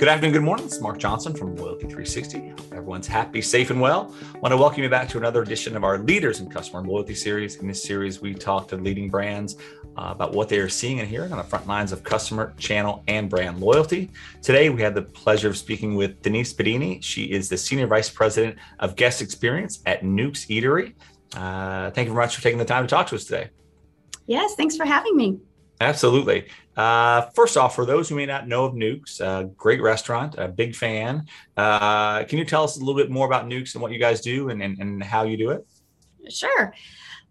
Good afternoon, good morning. It's Mark Johnson from Loyalty 360. Everyone's happy, safe, and well. I want to welcome you back to another edition of our Leaders in Customer Loyalty series. In this series, we talk to leading brands uh, about what they are seeing and hearing on the front lines of customer, channel, and brand loyalty. Today, we have the pleasure of speaking with Denise Bedini. She is the Senior Vice President of Guest Experience at Newk's Eatery. Uh, thank you very much for taking the time to talk to us today. Yes, thanks for having me. Absolutely. Uh, first off, for those who may not know of Newk's, uh, great restaurant, a big fan. Uh, can you tell us a little bit more about Newk's and what you guys do and, and, and how you do it? Sure.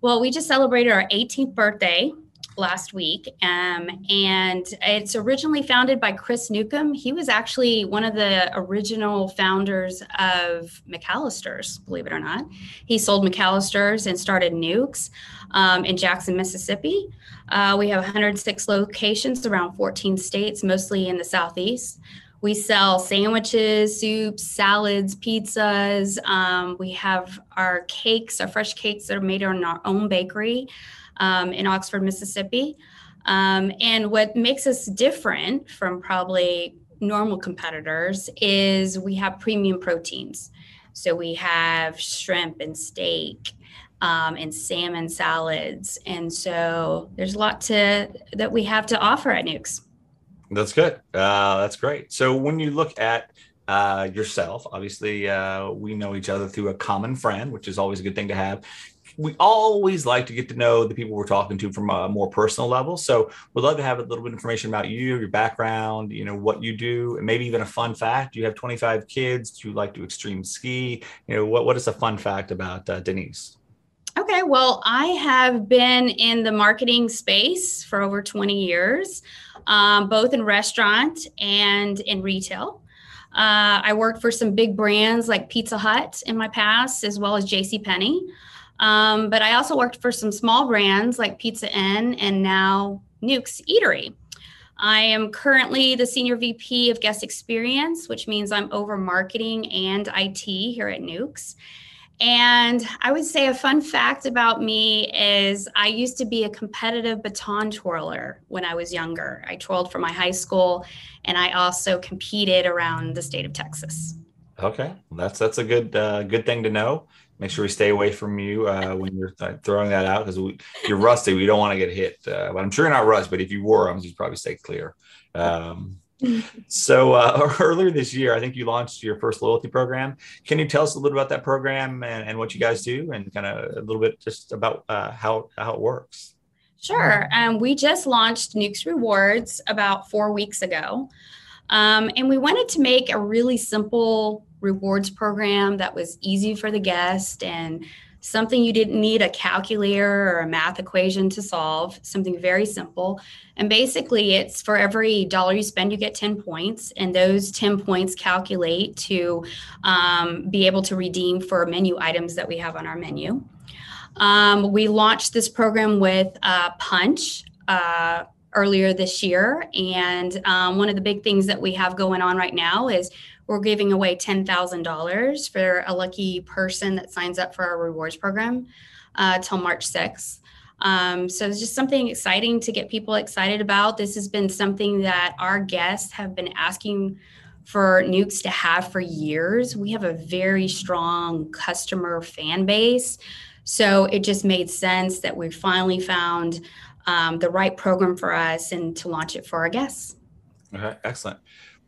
Well, we just celebrated our 18th birthday last week. Um, and it's originally founded by Chris Newcomb. He was actually one of the original founders of McAllister's, believe it or not. He sold McAllister's and started Newk's um, in Jackson, Mississippi. Uh, we have 106 locations around 14 states, mostly in the Southeast. We sell sandwiches, soups, salads, pizzas. Um, we have our cakes, our fresh cakes that are made in our own bakery um, in Oxford, Mississippi. Um, and what makes us different from probably normal competitors is we have premium proteins. So we have shrimp and steak um, and salmon salads. And so there's a lot to that we have to offer at Newk's. That's good. Uh, that's great. So when you look at uh, yourself, obviously uh, we know each other through a common friend, which is always a good thing to have. We always like to get to know the people we're talking to from a more personal level. So we'd love to have a little bit of information about you, your background, you know, what you do, and maybe even a fun fact. Do You have 25 kids. Do you like to extreme ski? You know, what, what is a fun fact about uh, Denise? Okay, well, I have been in the marketing space for over 20 years, um, both in restaurant and in retail. Uh, I worked for some big brands like Pizza Hut in my past, as well as J.C. Penney. Um, but I also worked for some small brands like Pizza Inn and now Newk's Eatery. I am currently the Senior VP of Guest Experience, which means I'm over marketing and IT here at Newk's. And I would say a fun fact about me is I used to be a competitive baton twirler when I was younger. I twirled for my high school and I also competed around the state of Texas. Okay, that's that's a good uh, good thing to know. Make sure we stay away from you uh, when you're th- throwing that out because you're rusty. We don't want to get hit. Uh, but I'm sure you're not rust. But if you were, I'm just probably stay clear. Um, so uh, earlier this year, I think you launched your first loyalty program. Can you tell us a little about that program and, and what you guys do, and kind of a little bit just about uh, how how it works? Sure. Um, we just launched Newk's Rewards about four weeks ago, um, and we wanted to make a really simple rewards program that was easy for the guest and something you didn't need a calculator or a math equation to solve, something very simple. And basically, it's for every dollar you spend, you get 10 points, and those 10 points calculate to um, be able to redeem for menu items that we have on our menu. Um, we launched this program with uh, Punchh. Uh, earlier this year. And um, one of the big things that we have going on right now is we're giving away $10,000 for a lucky person that signs up for our rewards program uh, till March 6th. Um, so it's just something exciting to get people excited about. This has been something that our guests have been asking for Newk's to have for years. We have a very strong customer fan base. So it just made sense that we finally found um, the right program for us and to launch it for our guests. Okay, excellent.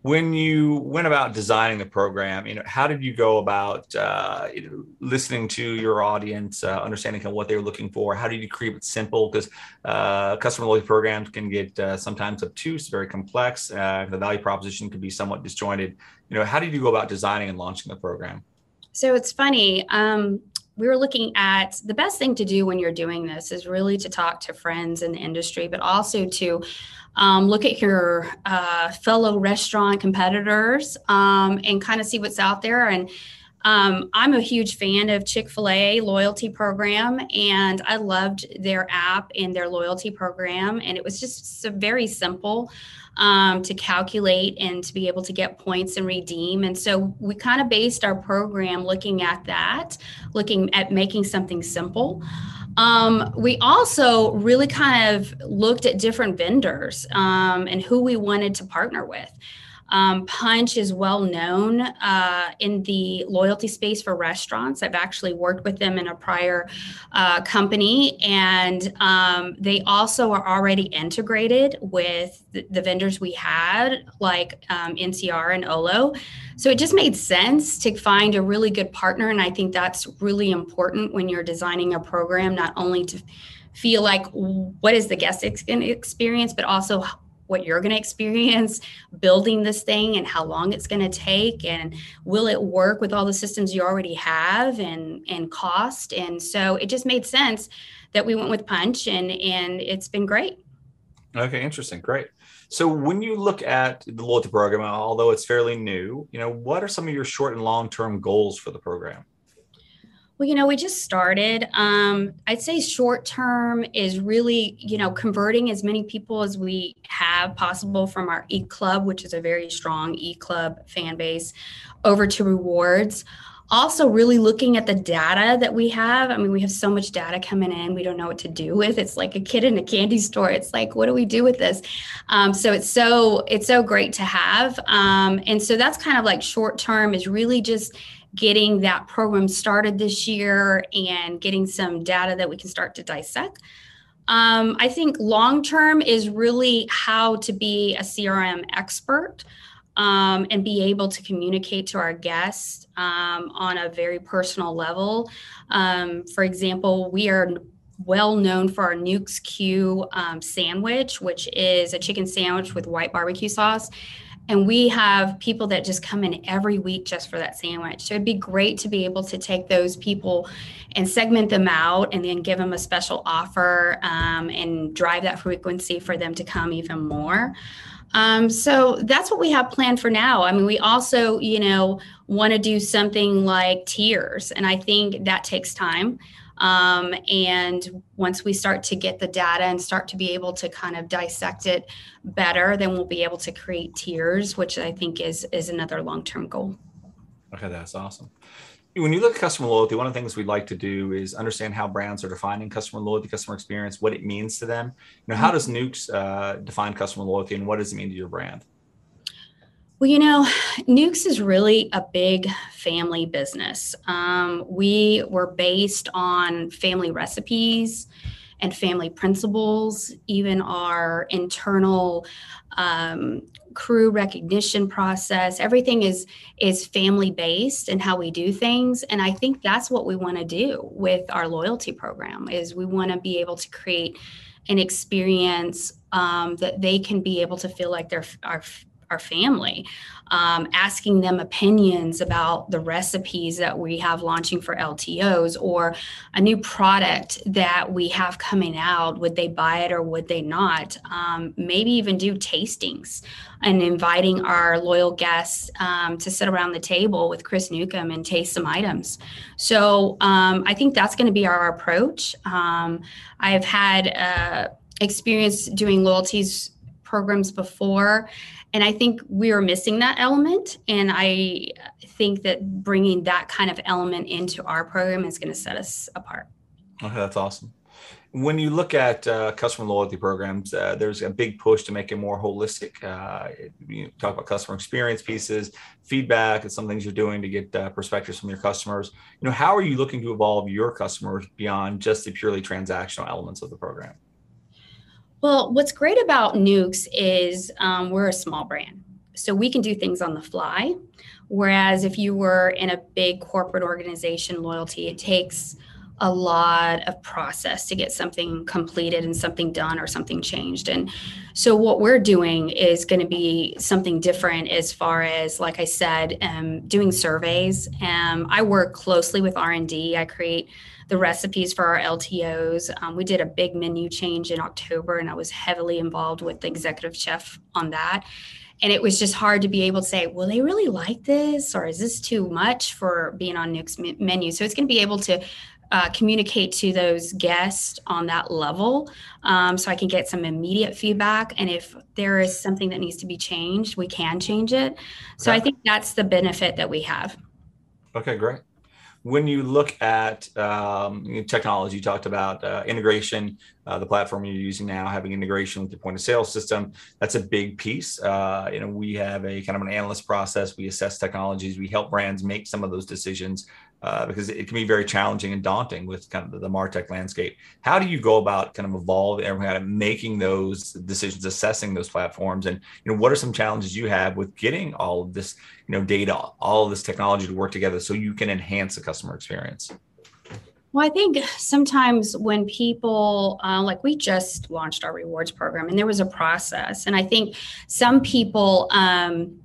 When you went about designing the program you know how did you go about uh, you know, listening to your audience uh, understanding kind of what they were looking for? How did you keep it simple? Because uh, customer loyalty programs can get uh, sometimes obtuse very complex uh, the value proposition can be somewhat disjointed. You know how did you go about designing and launching the program? So it's funny um, we were looking at the best thing to do when you're doing this is really to talk to friends in the industry, but also to um, look at your uh, fellow restaurant competitors um, and kind of see what's out there. And um, I'm a huge fan of Chick fil A loyalty program, and I loved their app and their loyalty program. And it was just so very simple um, to calculate and to be able to get points and redeem. And so we kind of based our program looking at that, looking at making something simple. Um, we also really kind of looked at different vendors um, and who we wanted to partner with. Um, Punchh is well known uh, in the loyalty space for restaurants. I've actually worked with them in a prior uh, company, and um, they also are already integrated with the, the vendors we had, like um, NCR and Olo. So it just made sense to find a really good partner, and I think that's really important when you're designing a program, not only to feel like what is the guest experience, but also what you're going to experience building this thing and how long it's going to take and will it work with all the systems you already have and and cost. And so it just made sense that we went with Punchh and and it's been great. Okay interesting great. So when you look at the loyalty program although it's fairly new you know what are some of your short and long term goals for the program well, you know, we just started. Um, I'd say short term is really, you know, converting as many people as we have possible from our e club, which is a very strong e club fan base, over to rewards. Also, really looking at the data that we have. I mean, we have so much data coming in, we don't know what to do with. It's like a kid in a candy store. It's like, what do we do with this? Um, so it's so it's so great to have. Um, and so that's kind of like short term is really just getting that program started this year and getting some data that we can start to dissect. Um, I think long term is really how to be a CRM expert um, and be able to communicate to our guests um, on a very personal level. Um, for example, we are well known for our Newk's Q um, sandwich, which is a chicken sandwich with white barbecue sauce. And we have people that just come in every week just for that sandwich. So it'd be great to be able to take those people and segment them out and then give them a special offer um, and drive that frequency for them to come even more. Um, so that's what we have planned for now. I mean, we also, you know, want to do something like tiers, and I think that takes time. Um, and once we start to get the data and start to be able to kind of dissect it better, then we'll be able to create tiers, which I think is is another long term goal. Okay, that's awesome. When you look at customer loyalty, one of the things we'd like to do is understand how brands are defining customer loyalty, customer experience, what it means to them. You know, how does Newk's uh, define customer loyalty, and what does it mean to your brand? Well, you know, Newk's is really a big family business. Um, we were based on family recipes and family principles, even our internal um, crew recognition process everything is is family based and how we do things and i think that's what we want to do with our loyalty program is we want to be able to create an experience um, that they can be able to feel like they're our our family, um, asking them opinions about the recipes that we have launching for LTOs or a new product that we have coming out. Would they buy it or would they not? Um, maybe even do tastings and inviting our loyal guests um, to sit around the table with Chris Newcomb and taste some items. So um, I think that's going to be our approach. Um, I've had uh, experience doing loyalties programs before and I think we are missing that element. And I think that bringing that kind of element into our program is going to set us apart. Okay, that's awesome. When you look at uh, customer loyalty programs, uh, there's a big push to make it more holistic. Uh, you talk about customer experience pieces, feedback, and some things you're doing to get uh, perspectives from your customers. You know, how are you looking to evolve your customers beyond just the purely transactional elements of the program? Well, what's great about Newk's is um, we're a small brand. So we can do things on the fly. Whereas if you were in a big corporate organization, loyalty, it takes a lot of process to get something completed and something done or something changed. And so what we're doing is going to be something different as far as, like I said, um, doing surveys. Um, I work closely with R&D. I create the recipes for our LTOs. Um, we did a big menu change in October, and I was heavily involved with the executive chef on that. And it was just hard to be able to say, will they really like this, or is this too much for being on Newk's menu? So it's going to be able to uh, communicate to those guests on that level um, so I can get some immediate feedback. And if there is something that needs to be changed, we can change it. So I think that's the benefit that we have. Okay, great when you look at um, technology, you talked about uh, integration uh, the platform you're using now, having integration with your point of sale system. That's a big piece. Uh, you know, we have a kind of an analyst process. We assess technologies. We help brands make some of those decisions uh, because it can be very challenging and daunting with kind of the, the Martech landscape. How do you go about kind of evolving and kind of making those decisions, assessing those platforms, and you know what are some challenges you have with getting all of this you know data, all of this technology to work together so you can enhance the customer experience? Well, I think sometimes when people, uh, like we just launched our rewards program and there was a process. And I think some people, um,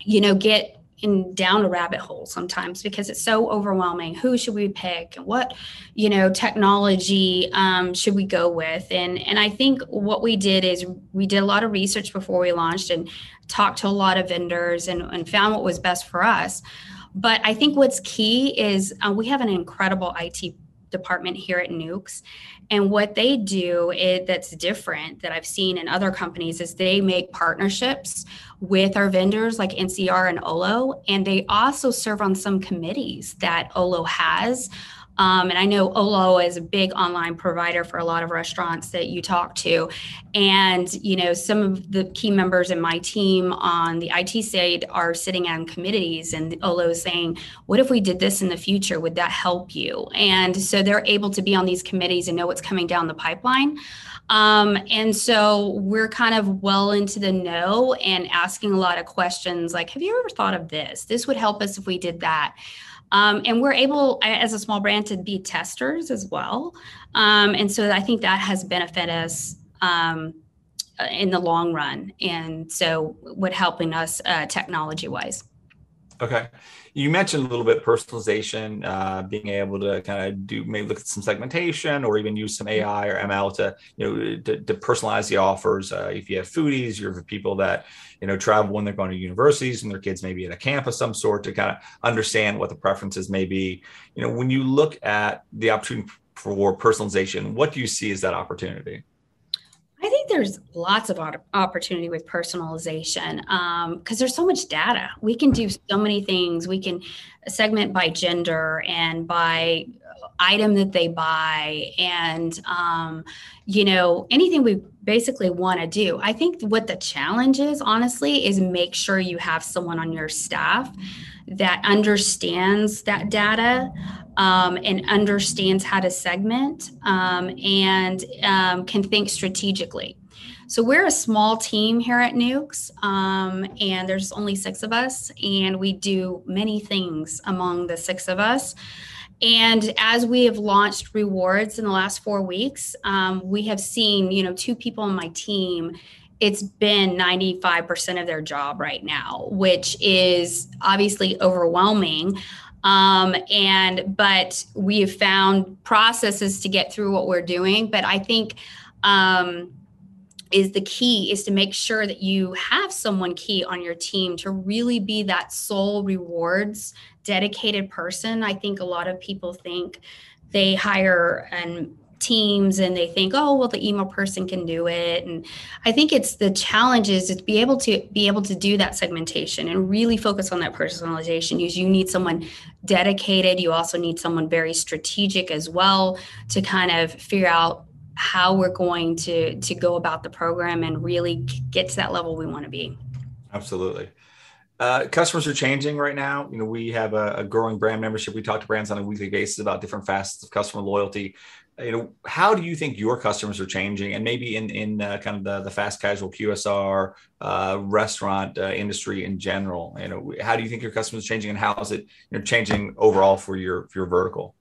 you know, get in down a rabbit hole sometimes because it's so overwhelming. Who should we pick? And what, you know, technology um, should we go with? And and I think what we did is we did a lot of research before we launched and talked to a lot of vendors and, and found what was best for us. But I think what's key is uh, we have an incredible IT department here at Newk's. And what they do is, that's different that I've seen in other companies is they make partnerships with our vendors like NCR and Olo, and they also serve on some committees that Olo has um, and I know Olo is a big online provider for a lot of restaurants that you talk to. And, you know, some of the key members in my team on the IT side are sitting on committees, and Olo is saying, what if we did this in the future? Would that help you? And so they're able to be on these committees and know what's coming down the pipeline. Um, and so we're kind of well into the know and asking a lot of questions like, have you ever thought of this? This would help us if we did that. Um, and we're able, as a small brand, to be testers as well. Um, and so I think that has benefited us um, in the long run. And so, would helping us uh, technology wise. Okay. You mentioned a little bit personalization, uh, being able to kind of do maybe look at some segmentation or even use some AI or ML to you know to, to personalize the offers. Uh, if you have foodies, you have people that you know travel when they're going to universities and their kids maybe at a camp of some sort to kind of understand what the preferences may be. You know, when you look at the opportunity for personalization, what do you see as that opportunity? I think there's lots of opportunity with personalization because um, there's so much data. We can do so many things. We can segment by gender and by item that they buy, and um, you know anything we basically want to do. I think what the challenge is, honestly, is make sure you have someone on your staff that understands that data um, and understands how to segment um, and um, can think strategically. So we're a small team here at Newk's, um, and there's only six of us, and we do many things among the six of us. And as we have launched rewards in the last four weeks, um, we have seen, you know, two people on my team it's been 95% of their job right now, which is obviously overwhelming. Um, and but we have found processes to get through what we're doing. But I think um, is the key is to make sure that you have someone key on your team to really be that sole rewards dedicated person. I think a lot of people think they hire and teams and they think oh well the email person can do it. And i think it's the challenge is to be able to be able to do that segmentation and really focus on that personalization you you need someone dedicated. You also need someone very strategic as well to kind of figure out how we're going to to go about the program and really get to that level we want to be. Absolutely. Uh, customers are changing right now. You know, we have a, a, growing brand membership. We talk to brands on a weekly basis about different facets of customer loyalty you know how do you think your customers are changing? And maybe in in uh, kind of the, the fast casual qsr uh, restaurant uh, industry in general you know how do you think your customers are changing and how is it you know changing overall for your for your vertical?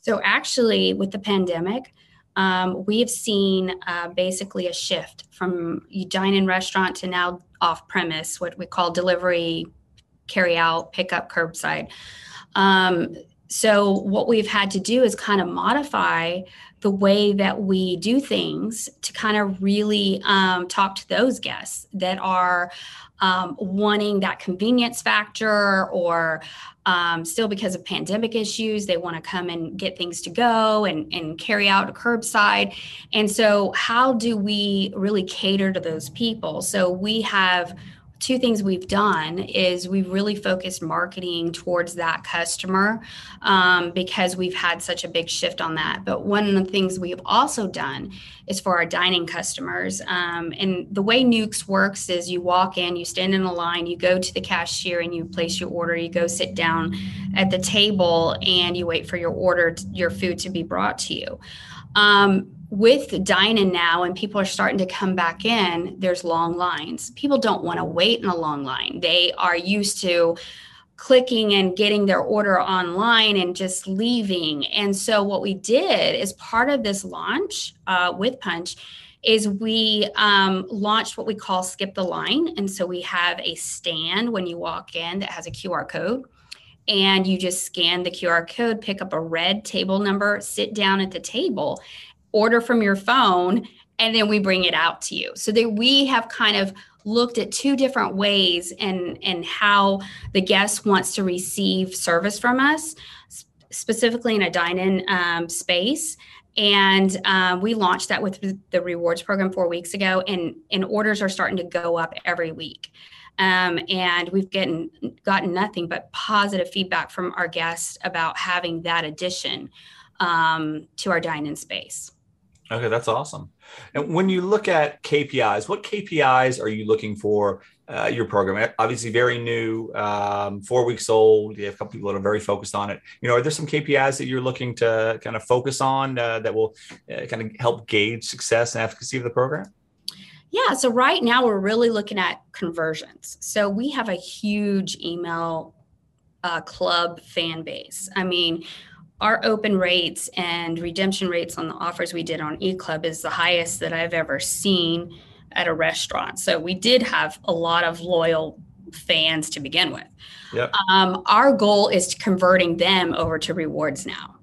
So actually with the pandemic um, we have seen uh, basically a shift from you dine in restaurant to now off premise what we call delivery carry out pickup curbside. Um, so what we've had to do is kind of modify the way that we do things to kind of really um, talk to those guests that are um, wanting that convenience factor or um, still because of pandemic issues they want to come and get things to go and, and carry out a curbside. And so how do we really cater to those people? So we have two things we've done is we've really focused marketing towards that customer um, because we've had such a big shift on that. But one of the things we've also done is for our dining customers. Um, and the way Newk's works is you walk in, you stand in a line, you go to the cashier and you place your order, you go sit down at the table and you wait for your order, your food to be brought to you. Um, with dining now and people are starting to come back in there's long lines. People don't want to wait in a long line. They are used to clicking and getting their order online and just leaving. And so what we did as part of this launch uh, with Punchh is we um, launched what we call skip the line. And so we have a stand when you walk in that has a qr code and you just scan the QR code, pick up a red table number, sit down at the table, order from your phone and then we bring it out to you. So that we have kind of looked at two different ways and and how the guest wants to receive service from us specifically in a dine-in um, space. And um, we launched that with the rewards program four weeks ago and and orders are starting to go up every week. Um, and we've gotten gotten nothing but positive feedback from our guests about having that addition um, to our dine-in space Okay, that's awesome. And when you look at KPIs, what KPIs are you looking for uh, your program? Obviously, very new, um, four weeks old. You have a couple people that are very focused on it. You know, are there some KPIs that you're looking to kind of focus on uh, that will uh, kind of help gauge success and efficacy of the program? Yeah, so right now we're really looking at conversions. So we have a huge email uh, club fan base. I mean, our open rates and redemption rates on the offers we did on eClub is the highest that I've ever seen at a restaurant. So we did have a lot of loyal fans to begin with. Yep. Um, our goal is converting them over to rewards now.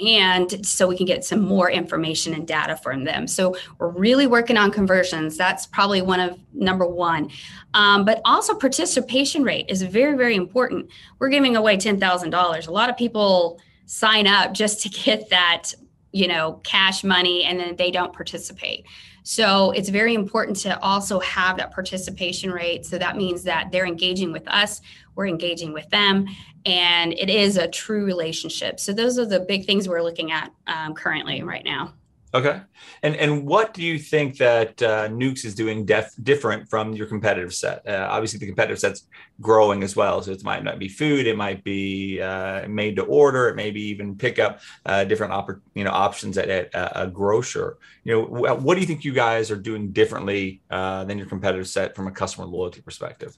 And so we can get some more information and data from them. So we're really working on conversions. That's probably one of number one. Um, but also participation rate is very, very important. We're giving away $10,000. A lot of people sign up just to get that you know cash money and then they don't participate. So it's very important to also have that participation rate. So that means that they're engaging with us we're engaging with them and it is a true relationship. So those are the big things we're looking at um, currently right now Okay. And and what do you think that uh, Newk's is doing def- different from your competitive set? Uh, obviously, the competitive set's growing as well. So it might not be food, it might be uh, made to order, it may be even pick up uh, different you know options at, at a grocer. You know, what do you think you guys are doing differently uh, than your competitive set from a customer loyalty perspective?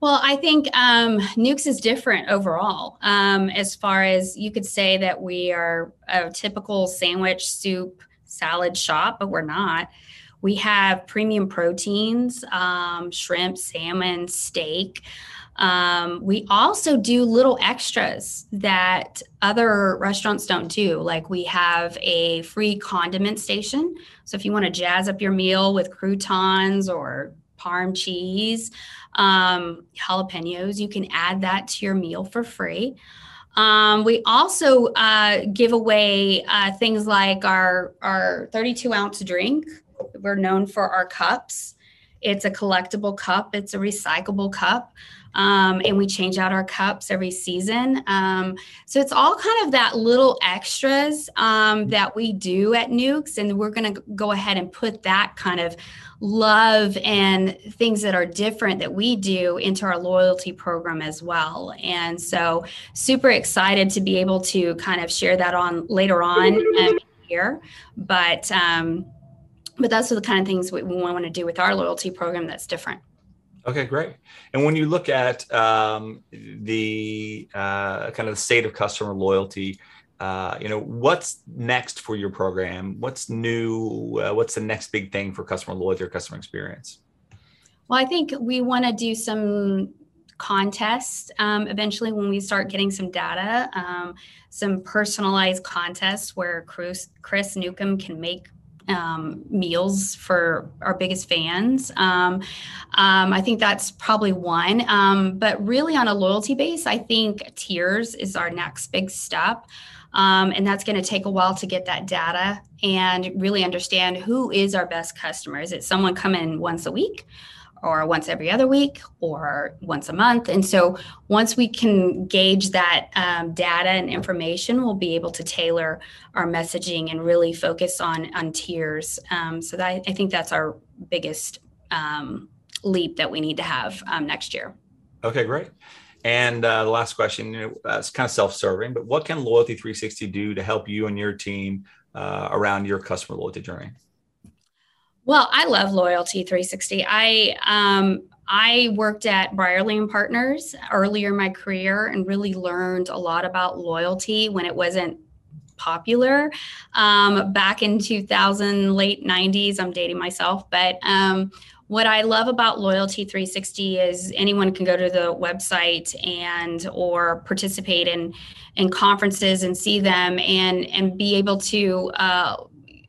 Well, I think um, Newk's is different overall. Um, as far as you could say that we are a typical sandwich, soup, salad shop, but we're not. We have premium proteins, um, shrimp, salmon, steak. Um, we also do little extras that other restaurants don't do. Like we have a free condiment station. So if you want to jazz up your meal with croutons or parm cheese, um, jalapenos. You can add that to your meal for free. Um, we also uh, give away uh, things like our, our 32 ounce drink. We're known for our cups. It's a collectible cup, it's a recyclable cup. Um, and we change out our cups every season. Um, so it's all kind of that little extras um, that we do at Newk's, and we're going to go ahead and put that kind of love and things that are different that we do into our loyalty program as well. And so, super excited to be able to kind of share that on later on um, here, but. Um, but those are the kind of things we, we want to do with our loyalty program that's different. Okay, great. And when you look at um, the uh, kind of state of customer loyalty, uh, you know, what's next for your program? What's new? Uh, what's the next big thing for customer loyalty or customer experience? Well, I think we want to do some contests um, eventually when we start getting some data, um, some personalized contests where Chris, Chris Newcomb can make um, meals for our biggest fans. Um, um, I think that's probably one. Um, but really, on a loyalty base, I think tiers is our next big step. Um, and that's going to take a while to get that data and really understand who is our best customer. Is it someone coming once a week? Or once every other week or once a month. And so once we can gauge that um, data and information, we'll be able to tailor our messaging and really focus on on tiers. Um, so that, I think that's our biggest um, leap that we need to have um, next year. Okay, great. And uh, the last question, you know, uh, it's kind of self-serving, but what can Loyalty 360 do to help you and your team uh, around your customer loyalty journey? Well, I love Loyalty 360. I um, I worked at Brierley and Partners earlier in my career and really learned a lot about loyalty when it wasn't popular um, back in 2000 late 90s i'm dating myself but um, what I love about Loyalty 360 is anyone can go to the website and or participate in in conferences and see them and and be able to uh,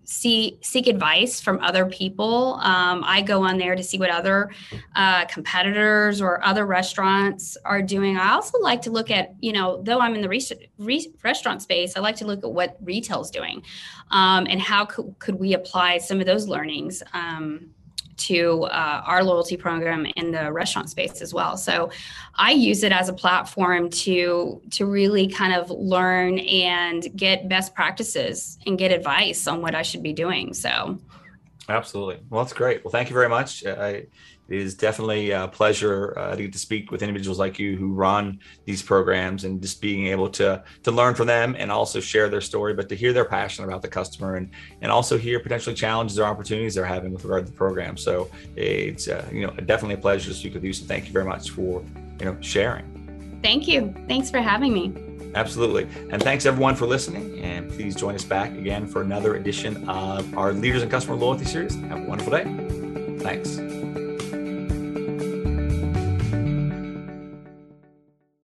see seek advice from other people. Um, I go on there to see what other uh, competitors or other restaurants are doing. I also like to look at you know though I'm in the re- re- restaurant space, I like to look at what retail's doing um, and how could, could we apply some of those learnings. Um, to uh, our loyalty program in the restaurant space as well. So I use it as a platform to to really kind of learn and get best practices and get advice on what I should be doing. So absolutely. Well, that's great. Well, thank you very much. I, it is definitely a pleasure uh, to get to speak with individuals like you who run these programs and just being able to to learn from them and also share their story, but to hear their passion about the customer and and also hear potentially challenges or opportunities they're having with regard to the program. So it's uh, you know definitely a pleasure to speak with you. So thank you very much for you know sharing. Thank you. Thanks for having me. Absolutely. And thanks everyone for listening. And please join us back again for another edition of our Leaders and Customer Loyalty series. Have a wonderful day. Thanks.